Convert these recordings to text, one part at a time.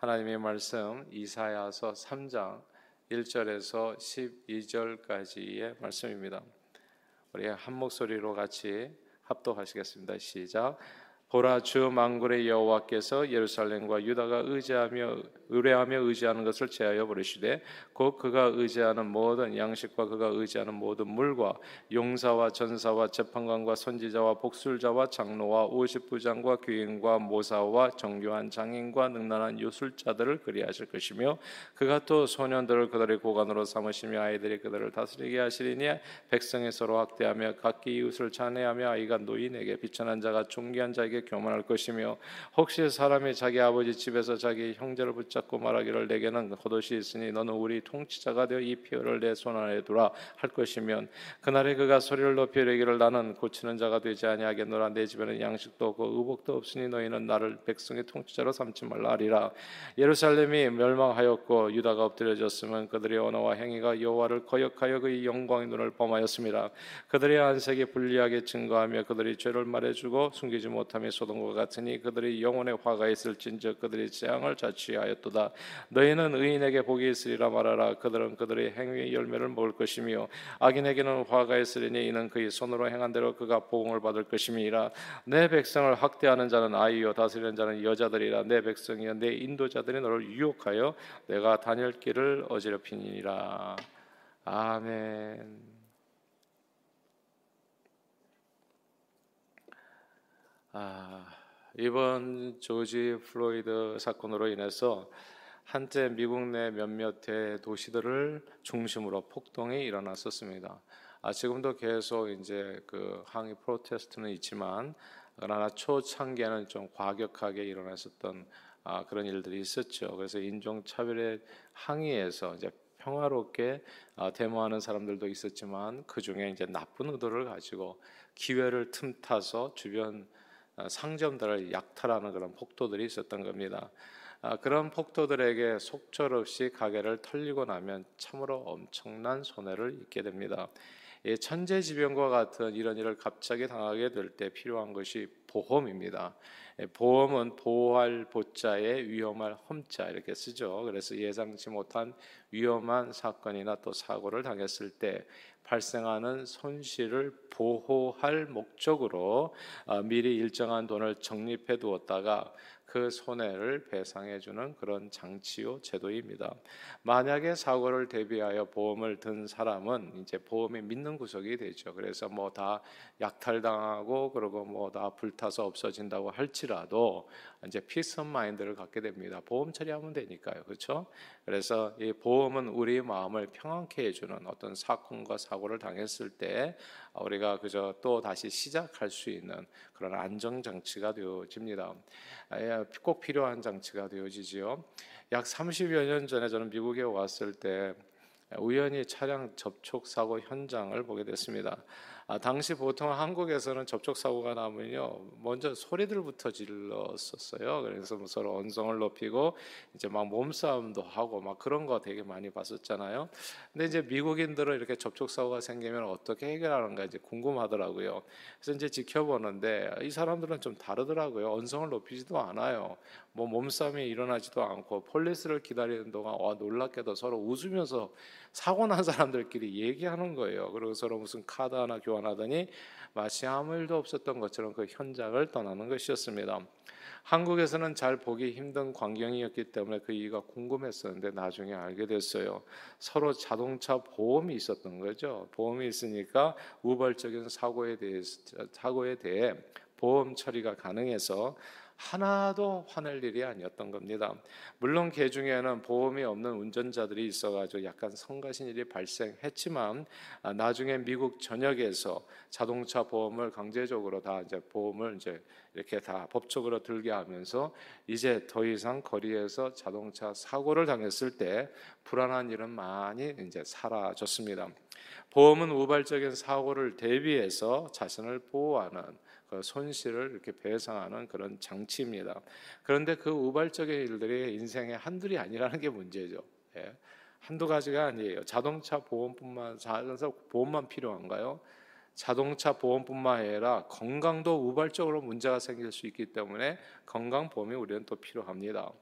하나님의 말씀 이사야서 3장 1절에서 12절까지의 말씀입니다. 우리 한 목소리로 같이 합독하시겠습니다. 시작. 보라 주 만군의 여호와께서 예루살렘과 유다가 의지하며 의뢰하며 의지하는 것을 제하여 버리시되 곧 그가 의지하는 모든 양식과 그가 의지하는 모든 물과 용사와 전사와 재판관과 선지자와 복술자와 장로와 오십부장과 귀인과 모사와 정교한 장인과 능란한 요술자들을 그리하실 것이며 그가 또 소년들을 그들의 고관으로 삼으시며 아이들이 그들을 다스리게 하시리니 백성이 서로 학대하며 각기 이웃을 찬해하며 아이가 노인에게 비천한 자가 존귀한 자에게 교만할 것이며 혹시 사람이 자기 아버지 집에서 자기 형제를 붙잡고 말하기를 내게는 겉옷이 있으니 너는 우리 통치자가 되어 이 피어를 내 손 안에 두라 할 것이면 그날에 그가 소리를 높여 이르기를 나는 고치는 자가 되지 아니하겠노라. 내 집에는 양식도 없고 의복도 없으니 너희는 나를 백성의 통치자로 삼지 말라 하리라. 예루살렘이 멸망하였고 유다가 엎드려졌으면 그들의 언어와 행위가 여호와를 거역하여 그의 영광의 눈을 범하였습니다. 그들의 안색이 불리하게 증거하며 그들이 죄를 말해주고 숨기지 못하며 소돔과 같으니 그들의 영혼에 화가 있을진즉 그들의 재앙을 자취하였도다. 너희는 의인에게 복이 있으리라 말하라. 그들은 그들의 행위의 열매를 먹을 것이며 악인에게는 화가 있으리니 이는 그의 손으로 행한 대로 그가 보응을 받을 것임이라. 내 백성을 학대하는 자는 아이요 다스리는 자는 여자들이라. 내 백성이여 내 인도자들이 너를 유혹하여 내가 다닐 길을 어지럽히니라. 아멘. 아, 이번 조지 플로이드 사건으로 인해서 한때 미국 내 몇몇의 도시들을 중심으로 폭동이 일어났었습니다. 아, 지금도 계속 이제 그 항의 프로테스트는 있지만 그러나 초창기에는 좀 과격하게 일어났었던 아, 그런 일들이 있었죠. 그래서 인종 차별의 항의에서 이제 평화롭게 아, 데모하는 사람들도 있었지만 그 중에 이제 나쁜 의도를 가지고 기회를 틈타서 주변 어, 상점들을 약탈하는 그런 폭도들이 있었던 겁니다. 아, 그런 폭도들에게 속절없이 가게를 털리고 나면 참으로 엄청난 손해를 입게 됩니다. 천재지변과 같은 이런 일을 갑자기 당하게 될 때 필요한 것이 보험입니다. 보험은 보호할 보자에 위험할 험자 이렇게 쓰죠. 그래서 예상치 못한 위험한 사건이나 또 사고를 당했을 때 발생하는 손실을 보호할 목적으로 아, 미리 일정한 돈을 적립해 두었다가 그 손해를 배상해 주는 그런 장치요 제도입니다. 만약에 사고를 대비하여 보험을 든 사람은 이제 보험이 믿는 구석이 되죠. 그래서 뭐 다 약탈당하고 그리고 뭐 다 불 타서 없어진다고 할지라도 이제 peace mind를 갖게 됩니다. 보험 처리하면 되니까요. 그렇죠? 그래서 이 보험은 우리 마음을 평안케 해 주는 어떤 사건과 사고를 당했을 때 우리가 그저 또 다시 시작할 수 있는 그런 안정 장치가 되어집니다. 꼭 필요한 장치가 되어지지요. 약 30여 년 전에 저는 미국에 왔을 때 우연히 차량 접촉 사고 현장을 보게 됐습니다. 아, 당시 보통 한국에서는 접촉 사고가 나면요 먼저 소리들부터 질렀었어요. 그래서 뭐 서로 언성을 높이고 이제 막 몸싸움도 하고 막 그런 거 되게 많이 봤었잖아요. 근데 이제 미국인들은 이렇게 접촉 사고가 생기면 어떻게 해결하는가 이제 궁금하더라고요. 그래서 이제 지켜보는데 이 사람들은 좀 다르더라고요. 언성을 높이지도 않아요. 뭐 몸싸움이 일어나지도 않고 폴리스를 기다리는 동안 와 놀랍게도 서로 웃으면서 사고 난 사람들끼리 얘기하는 거예요. 그리고 서로 무슨 카드 하나 교환 하더니 마치 아무 일도 없었던 것처럼 그 현장을 떠나는 것이었습니다. 한국에서는 잘 보기 힘든 광경이었기 때문에 그 이유가 궁금했었는데 나중에 알게 됐어요. 서로 자동차 보험이 있었던 거죠. 보험이 있으니까 우발적인 사고에 대해 사고에 대해 보험 처리가 가능해서 하나도 화낼 일이 아니었던 겁니다. 물론 개 중에는 보험이 없는 운전자들이 있어가지고 약간 성가신 일이 발생했지만 아, 나중에 미국 전역에서 자동차 보험을 강제적으로 다 이제 보험을 이제 이렇게 다 법적으로 들게 하면서 이제 더 이상 거리에서 자동차 사고를 당했을 때 불안한 일은 많이 이제 사라졌습니다. 보험은 우발적인 사고를 대비해서 자신을 보호하는 그 손실을 이렇게 배상하는 그런 장치입니다. 그런데 그 우발적인 일들이 인생의 한둘이 아니라는 게 문제죠. 예. 한두 가지가 아니에요. 자동차 보험뿐만 자동차 보험만 필요한가요? 자동차 보험뿐만 아니라 건강도 우발적으로 문제가 생길 수 있기 때문에 건강 보험이 우리는 또 필요합니다.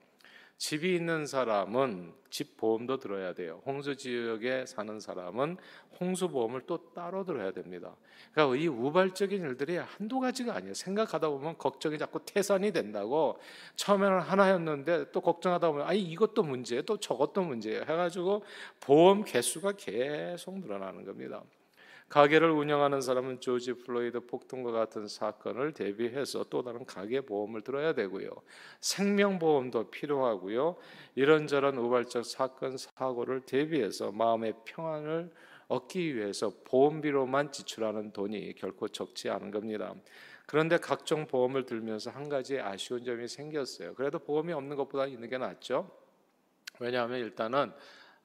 집이 있는 사람은 집 보험도 들어야 돼요. 홍수 지역에 사는 사람은 홍수 보험을 또 따로 들어야 됩니다. 그러니까 이 우발적인 일들이 한두 가지가 아니에요. 생각하다 보면 걱정이 자꾸 태산이 된다고 처음에는 하나였는데 또 걱정하다 보면 아니 이것도 문제예요. 또 저것도 문제예요. 해가지고 보험 개수가 계속 늘어나는 겁니다. 가게를 운영하는 사람은 조지 플로이드 폭동과 같은 사건을 대비해서 또 다른 가게 보험을 들어야 되고요. 생명보험도 필요하고요. 이런저런 우발적 사건 사고를 대비해서 마음의 평안을 얻기 위해서 보험비로만 지출하는 돈이 결코 적지 않은 겁니다. 그런데 각종 보험을 들면서 한 가지 아쉬운 점이 생겼어요. 그래도 보험이 없는 것보다 있는 게 낫죠. 왜냐하면 일단은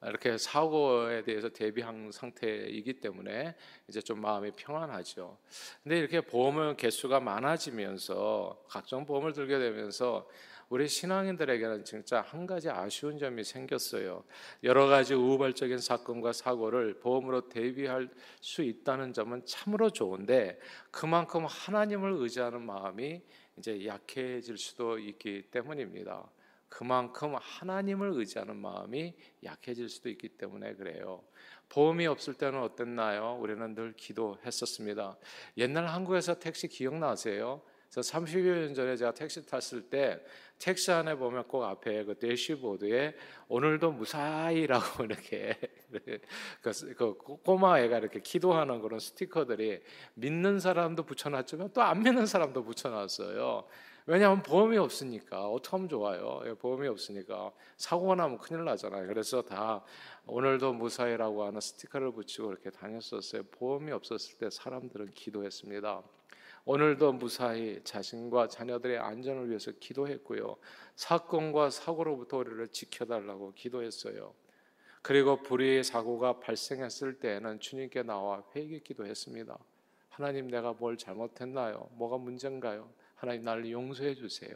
이렇게 사고에 대해서 대비한 상태이기 때문에 이제 좀 마음이 평안하죠. 근데 이렇게 보험의 개수가 많아지면서 각종 보험을 들게 되면서 우리 신앙인들에게는 진짜 한 가지 아쉬운 점이 생겼어요. 여러 가지 우발적인 사건과 사고를 보험으로 대비할 수 있다는 점은 참으로 좋은데 그만큼 하나님을 의지하는 마음이 이제 약해질 수도 있기 때문입니다. 그만큼 하나님을 의지하는 마음이 약해질 수도 있기 때문에 그래요. 보험이 없을 때는 어땠나요? 우리는 늘 기도했었습니다. 옛날 한국에서 택시 기억나세요? 그래서 30여 년 전에 제가 택시 탔을 때 택시 안에 보면 꼭 앞에 그 대시보드에 오늘도 무사히라고 이렇게 그, 그 꼬마 애가 이렇게 기도하는 그런 스티커들이 믿는 사람도 붙여놨지만 또 안 믿는 사람도 붙여놨어요. 왜냐하면 보험이 없으니까 어떻게 하면 좋아요. 예, 보험이 없으니까 사고가 나면 큰일 나잖아요. 그래서 다 오늘도 무사히라고 하는 스티커를 붙이고 이렇게 다녔었어요. 보험이 없었을 때 사람들은 기도했습니다. 오늘도 무사히 자신과 자녀들의 안전을 위해서 기도했고요. 사건과 사고로부터 우리를 지켜달라고 기도했어요. 그리고 불의의 사고가 발생했을 때에는 주님께 나와 회개 기도했습니다. 하나님 내가 뭘 잘못했나요? 뭐가 문제인가요? 하나님 나를 용서해 주세요.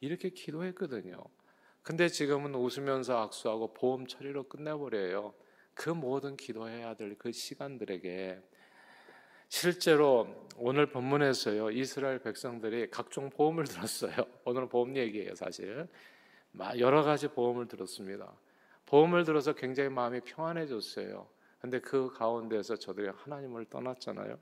이렇게 기도했거든요. 근데 지금은 웃으면서 악수하고 보험 처리로 끝내버려요. 그 모든 기도해야 될 그 시간들에게 실제로 오늘 본문에서요 이스라엘 백성들이 각종 보험을 들었어요. 오늘은 보험 얘기예요 사실. 여러 가지 보험을 들었습니다. 보험을 들어서 굉장히 마음이 평안해졌어요. 근데 그 가운데서 저들이 하나님을 떠났잖아요.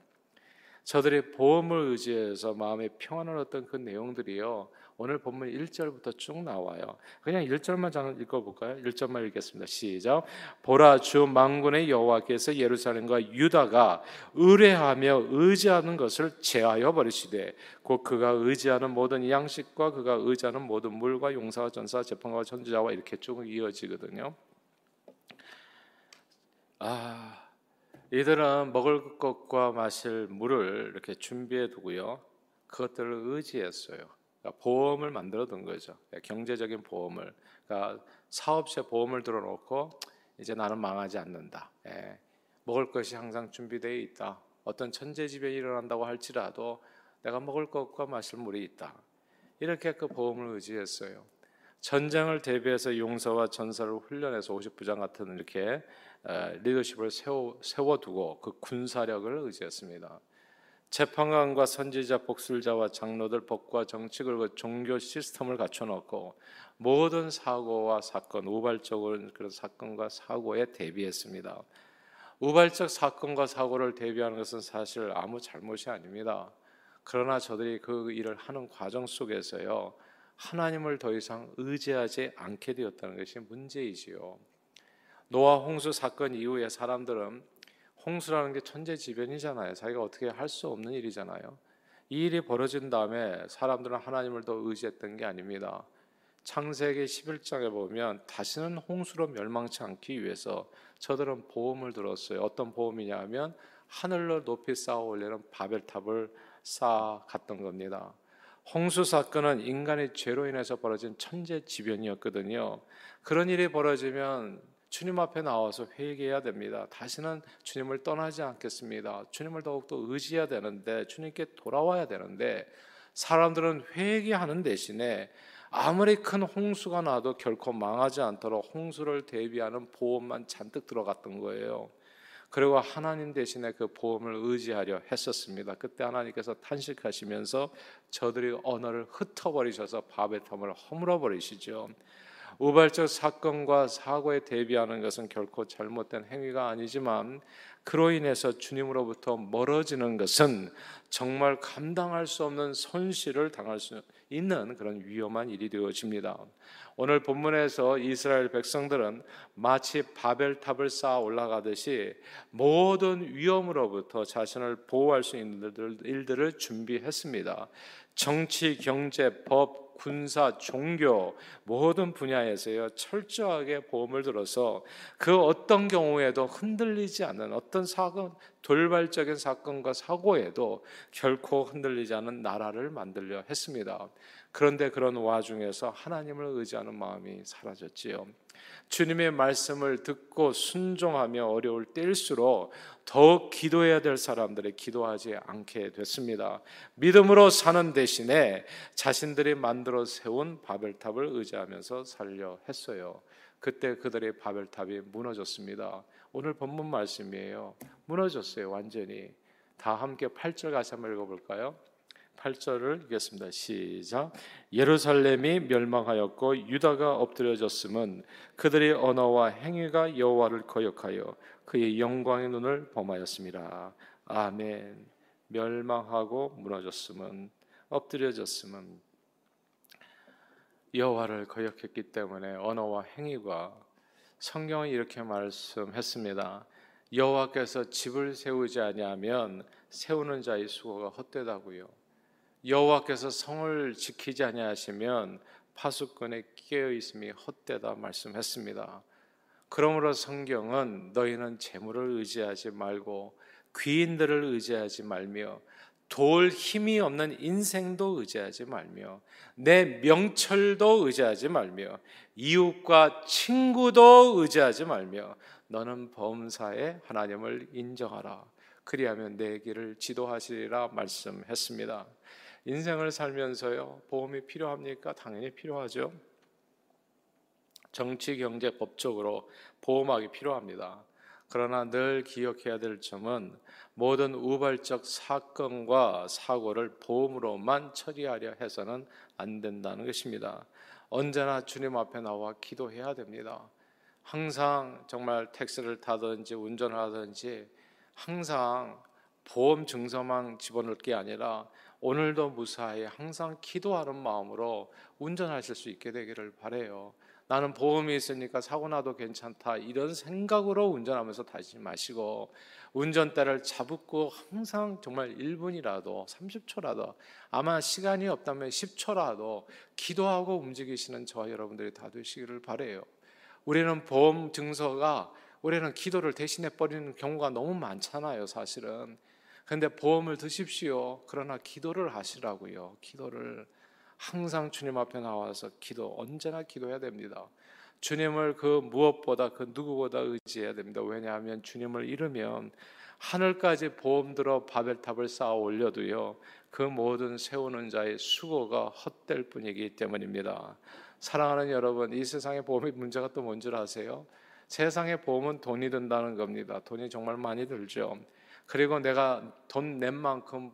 저들이 보험을 의지해서 마음의 평안을 얻던 그 내용들이요. 오늘 본문 1절부터 쭉 나와요. 그냥 1절만 잠깐 읽어볼까요? 1절만 읽겠습니다. 시작. 보라 주 망군의 여호와께서 예루살렘과 유다가 의뢰하며 의지하는 것을 제하여 버리시되 곧 그가 의지하는 모든 양식과 그가 의지하는 모든 물과 용사와 전사 재판과 천주자와 이렇게 쭉 이어지거든요. 아 이들은 먹을 것과 마실 물을 이렇게 준비해 두고요. 그것들을 의지했어요. 그러니까 보험을 만들어 둔 거죠. 그러니까 경제적인 보험을. 그러니까 사업체 보험을 들어놓고 이제 나는 망하지 않는다. 예. 먹을 것이 항상 준비되어 있다. 어떤 천재지변이 일어난다고 할지라도 내가 먹을 것과 마실 물이 있다. 이렇게 그 보험을 의지했어요. 전쟁을 대비해서 용서와 전사를 훈련해서 50부장 같은 이렇게 리더십을 세워, 세워두고 그 군사력을 의지했습니다. 재판관과 선지자, 복술자와 장로들, 법과 정치 그리고 종교 시스템을 갖춰놓고 모든 사고와 사건, 우발적인 그런 사건과 사고에 대비했습니다. 우발적 사건과 사고를 대비하는 것은 사실 아무 잘못이 아닙니다. 그러나 저들이 그 일을 하는 과정 속에서요 하나님을 더 이상 의지하지 않게 되었다는 것이 문제이지요. 노아 홍수 사건 이후에 사람들은 홍수라는 게 천재지변이잖아요. 자기가 어떻게 할 수 없는 일이잖아요. 이 일이 벌어진 다음에 사람들은 하나님을 더 의지했던 게 아닙니다. 창세기 11장에 보면 다시는 홍수로 멸망치 않기 위해서 저들은 보험을 들었어요. 어떤 보험이냐 하면 하늘로 높이 쌓아 올리는 바벨탑을 쌓아 갔던 겁니다. 홍수 사건은 인간의 죄로 인해서 벌어진 천재지변이었거든요. 그런 일이 벌어지면 주님 앞에 나와서 회개해야 됩니다. 다시는 주님을 떠나지 않겠습니다. 주님을 더욱더 의지해야 되는데 주님께 돌아와야 되는데 사람들은 회개하는 대신에 아무리 큰 홍수가 나도 결코 망하지 않도록 홍수를 대비하는 보험만 잔뜩 들어갔던 거예요. 그리고 하나님 대신에 그 보험을 의지하려 했었습니다. 그때 하나님께서 탄식하시면서 저들이 언어를 흩어버리셔서 바벨탑을 허물어 버리시죠. 우발적 사건과 사고에 대비하는 것은 결코 잘못된 행위가 아니지만 그로 인해서 주님으로부터 멀어지는 것은 정말 감당할 수 없는 손실을 당할 수 있는 그런 위험한 일이 되어집니다. 오늘 본문에서 이스라엘 백성들은 마치 바벨탑을 쌓아 올라가듯이 모든 위험으로부터 자신을 보호할 수 있는 일들을 준비했습니다. 정치, 경제, 법, 군사, 종교 모든 분야에서요 철저하게 보험을 들어서 그 어떤 경우에도 흔들리지 않는 어떤 사건 돌발적인 사건과 사고에도 결코 흔들리지 않는 나라를 만들려 했습니다. 그런데 그런 와중에서 하나님을 의지하는 마음이 사라졌지요. 주님의 말씀을 듣고 순종하며 어려울 때일수록 더욱 기도해야 될 사람들이 기도하지 않게 됐습니다. 믿음으로 사는 대신에 자신들이 만들어 세운 바벨탑을 의지하면서 살려 했어요. 그때 그들의 바벨탑이 무너졌습니다. 오늘 본문 말씀이에요. 무너졌어요, 완전히. 다 함께 8절 같이 한번 읽어볼까요? 8절을 읽겠습니다. 시작. 예루살렘이 멸망하였고 유다가 엎드려졌음은 그들의 언어와 행위가 여호와를 거역하여 그의 영광의 눈을 범하였습니다. 아멘. 멸망하고 무너졌음은 엎드려졌음은 여호와를 거역했기 때문에 언어와 행위가 성경은 이렇게 말씀했습니다. 여호와께서 집을 세우지 아니하면 세우는 자의 수고가 헛되다고요. 여호와께서 성을 지키지 아니하시면 파수꾼의 깨어 있음이 헛되다 말씀했습니다. 그러므로 성경은 너희는 재물을 의지하지 말고 귀인들을 의지하지 말며 돌 힘이 없는 인생도 의지하지 말며 내 명철도 의지하지 말며 이웃과 친구도 의지하지 말며 너는 범사에 하나님을 인정하라. 그리하면 내 길을 지도하시리라 말씀했습니다. 인생을 살면서요, 보험이 필요합니까? 당연히 필요하죠. 정치, 경제, 법적으로 보험하기 필요합니다. 그러나 늘 기억해야 될 점은 모든 우발적 사건과 사고를 보험으로만 처리하려 해서는 안 된다는 것입니다. 언제나 주님 앞에 나와 기도해야 됩니다. 항상 정말 택시를 타든지 운전을 하든지 항상 보험 증서만 집어넣을 게 아니라 오늘도 무사히 항상 기도하는 마음으로 운전하실 수 있게 되기를 바래요. 나는 보험이 있으니까 사고 나도 괜찮다 이런 생각으로 운전하면서 타지 마시고 운전대를 잡고 항상 정말 1분이라도 30초라도 아마 시간이 없다면 10초라도 기도하고 움직이시는 저와 여러분들이 다 되시기를 바래요. 우리는 보험 증서가 우리는 기도를 대신해 버리는 경우가 너무 많잖아요, 사실은. 근데 보험을 드십시오. 그러나 기도를 하시라고요. 기도를 항상 주님 앞에 나와서 기도 언제나 기도해야 됩니다. 주님을 그 무엇보다 그 누구보다 의지해야 됩니다. 왜냐하면 주님을 잃으면 하늘까지 보험 들어 바벨탑을 쌓아 올려도요. 그 모든 세우는 자의 수고가 헛될 뿐이기 때문입니다. 사랑하는 여러분, 이 세상의 보험의 문제가 또 뭔지 아세요? 세상의 보험은 돈이 든다는 겁니다. 돈이 정말 많이 들죠. 그리고 내가 돈 낸 만큼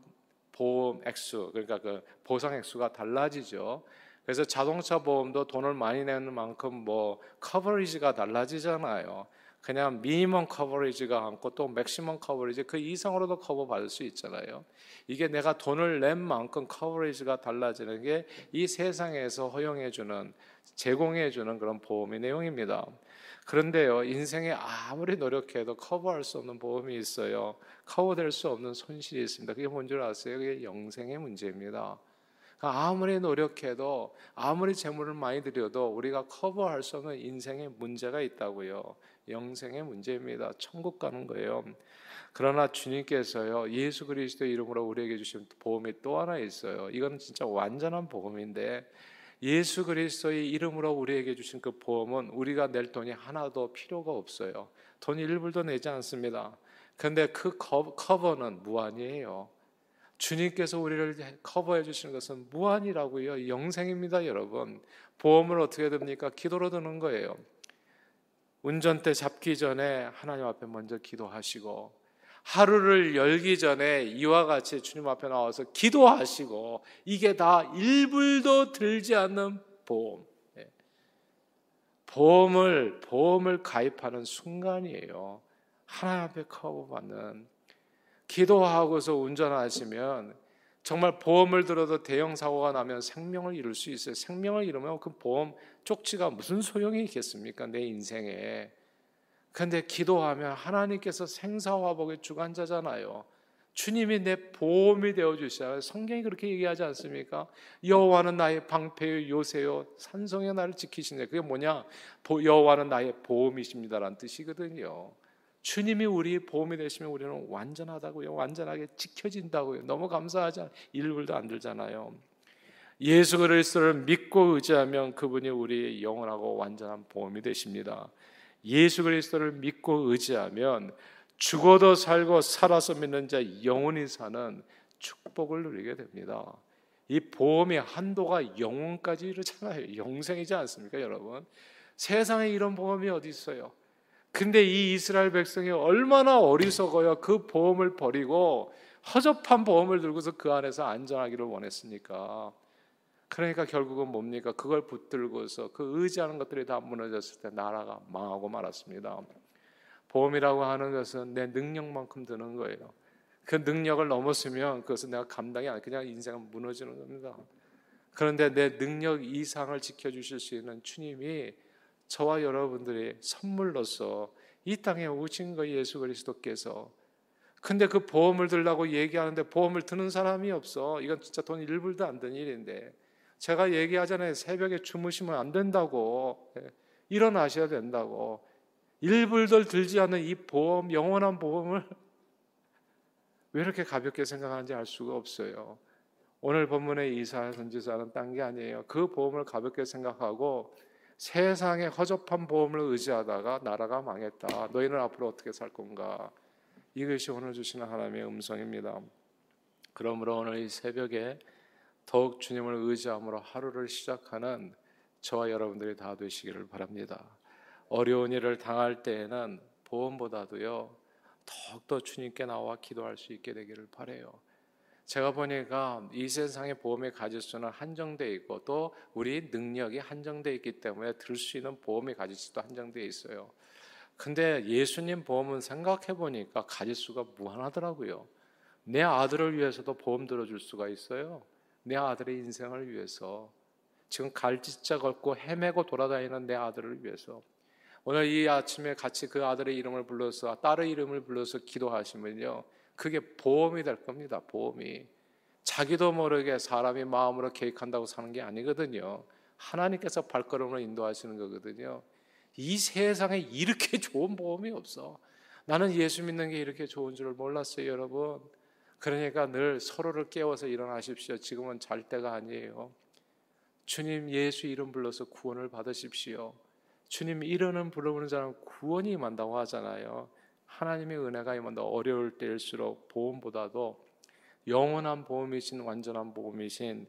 보험 액수 그러니까 그 보상 액수가 달라지죠. 그래서 자동차 보험도 돈을 많이 내는 만큼 뭐 커버리지가 달라지잖아요. 그냥 minimum coverage가 있고 또 maximum coverage 그 이상으로도 커버 받을 수 있잖아요. 이게 내가 돈을 낸 만큼 coverage가 달라지는 게 이 세상에서 허용해 주는 제공해 주는 그런 보험의 내용입니다. 그런데요, 인생에 아무리 노력해도 커버할 수 없는 보험이 있어요. 커버될 수 없는 손실이 있습니다. 그게 뭔 줄 아세요? 그게 영생의 문제입니다. 그러니까 아무리 노력해도 아무리 재물을 많이 들여도 우리가 커버할 수 없는 인생의 문제가 있다고요. 영생의 문제입니다. 천국 가는 거예요. 그러나 주님께서요 예수 그리스도 이름으로 우리에게 주신 보험이 또 하나 있어요. 이건 진짜 완전한 보험인데 예수 그리스도의 이름으로 우리에게 주신 그 보험은 우리가 낼 돈이 하나도 필요가 없어요. 돈 1불도 내지 않습니다. 그런데 그 커버는 무한이에요. 주님께서 우리를 커버해 주시는 것은 무한이라고요. 영생입니다, 여러분. 보험을 어떻게 됩니까? 기도로 드는 거예요. 운전대 잡기 전에 하나님 앞에 먼저 기도하시고 하루를 열기 전에 이와 같이 주님 앞에 나와서 기도하시고 이게 다 일불도 들지 않는 보험. 예. 보험을 보험을 가입하는 순간이에요. 하나님 앞에 커버받는 기도하고서 운전하시면 정말 보험을 들어도 대형 사고가 나면 생명을 잃을 수 있어요. 생명을 잃으면 그 보험 쪽지가 무슨 소용이 있겠습니까? 내 인생에. 근데 기도하면 하나님께서 생사화복의 주관자잖아요. 주님이 내 보험이 되어 주셔야 성경이 그렇게 얘기하지 않습니까? 여호와는 나의 방패요 요새요 산성의 나를 지키시네. 그게 뭐냐? 여호와는 나의 보험이십니다라는 뜻이거든요. 주님이 우리 보험이 되시면 우리는 완전하다고요. 완전하게 지켜진다고요. 너무 감사하지 일불도 안 들잖아요. 예수 그리스도를 믿고 의지하면 그분이 우리의 영원하고 완전한 보험이 되십니다. 예수 그리스도를 믿고 의지하면 죽어도 살고 살아서 믿는 자 영원히 사는 축복을 누리게 됩니다. 이 보험의 한도가 영원까지 이르잖아요. 영생이지 않습니까, 여러분? 세상에 이런 보험이 어디 있어요? 근데 이 이스라엘 백성이 얼마나 어리석어요. 그 보험을 버리고 허접한 보험을 들고서 그 안에서 안전하기를 원했으니까. 그러니까 결국은 뭡니까? 그걸 붙들고서 그 의지하는 것들이 다 무너졌을 때 나라가 망하고 말았습니다. 보험이라고 하는 것은 내 능력만큼 드는 거예요. 그 능력을 넘었으면 그것은 내가 감당이 안 그냥 인생은 무너지는 겁니다. 그런데 내 능력 이상을 지켜주실 수 있는 주님이 저와 여러분들의 선물로서 이 땅에 오신 거 예수 그리스도께서 근데 그 보험을 들라고 얘기하는데 보험을 드는 사람이 없어. 이건 진짜 돈 1불도 안 드는 일인데. 제가 얘기하잖아요. 새벽에 주무시면 안 된다고. 예, 일어나셔야 된다고. 1불도 들지 않는 이 보험, 영원한 보험을 왜 이렇게 가볍게 생각하는지 알 수가 없어요. 오늘 본문의 이사야 선지자는 딴 게 아니에요. 그 보험을 가볍게 생각하고 세상에 허접한 보험을 의지하다가 나라가 망했다. 너희는 앞으로 어떻게 살 건가? 이것이 오늘 주시는 하나님의 음성입니다. 그러므로 오늘 이 새벽에 더욱 주님을 의지함으로 하루를 시작하는 저와 여러분들이 다 되시기를 바랍니다. 어려운 일을 당할 때에는 보험보다도요 더욱더 주님께 나와 기도할 수 있게 되기를 바래요. 제가 보니까 이 세상의 보험의 가짓수는 한정되어 있고 또 우리 능력이 한정되어 있기 때문에 들 수 있는 보험의 가짓수도 한정되어 있어요. 근데 예수님 보험은 생각해 보니까 가짓수가 무한하더라고요. 내 아들을 위해서도 보험 들어줄 수가 있어요. 내 아들의 인생을 위해서 지금 갈짓자 걷고 헤매고 돌아다니는 내 아들을 위해서 오늘 이 아침에 같이 그 아들의 이름을 불러서 딸의 이름을 불러서 기도하시면요. 그게 보험이 될 겁니다. 보험이. 자기도 모르게 사람이 마음으로 계획한다고 사는 게 아니거든요. 하나님께서 발걸음을 인도하시는 거거든요. 이 세상에 이렇게 좋은 보험이 없어. 나는 예수 믿는 게 이렇게 좋은 줄을 몰랐어요, 여러분. 그러니까 늘 서로를 깨워서 일어나십시오. 지금은 잘 때가 아니에요. 주님 예수 이름 불러서 구원을 받으십시오. 주님 이름을 부르는 사람 구원이 임한다고 하잖아요. 하나님의 은혜가 임한다. 어려울 때일수록 보험보다도 영원한 보험이신 완전한 보험이신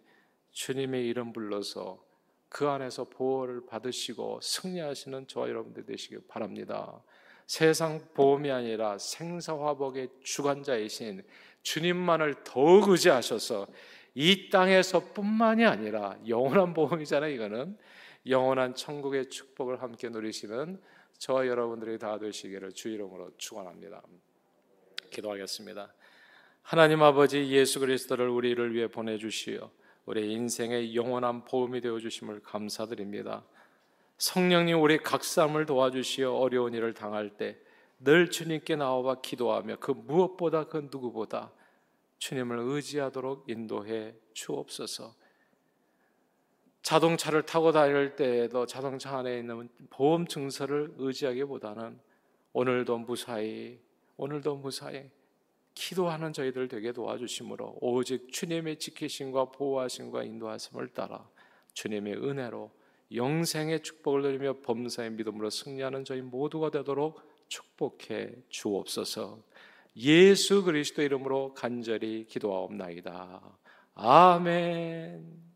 주님의 이름 불러서 그 안에서 보호를 받으시고 승리하시는 저와 여러분들 되시길 바랍니다. 세상 보험이 아니라 생사화복의 주관자이신 주님만을 더욱 의지하셔서 이 땅에서뿐만이 아니라 영원한 보험이잖아요. 이거는 영원한 천국의 축복을 함께 누리시는 저와 여러분들이 다 되시기를 주 이름으로 축원합니다. 기도하겠습니다. 하나님 아버지 예수 그리스도를 우리를 위해 보내 주시어 우리 인생의 영원한 보험이 되어 주심을 감사드립니다. 성령님 우리 각 사람을 도와주시어 어려운 일을 당할 때 늘 주님께 나와 기도하며 그 무엇보다 그 누구보다 주님을 의지하도록 인도해 주옵소서. 자동차를 타고 다닐 때에도 자동차 안에 있는 보험 증서를 의지하기보다는 오늘도 무사히 오늘도 무사히 기도하는 저희들 되게 도와주심으로 오직 주님의 지키심과 보호하심과 인도하심을 따라 주님의 은혜로 영생의 축복을 누리며 범사의 믿음으로 승리하는 저희 모두가 되도록 축복해 주옵소서. 예수 그리스도 이름으로 간절히 기도하옵나이다. 아멘.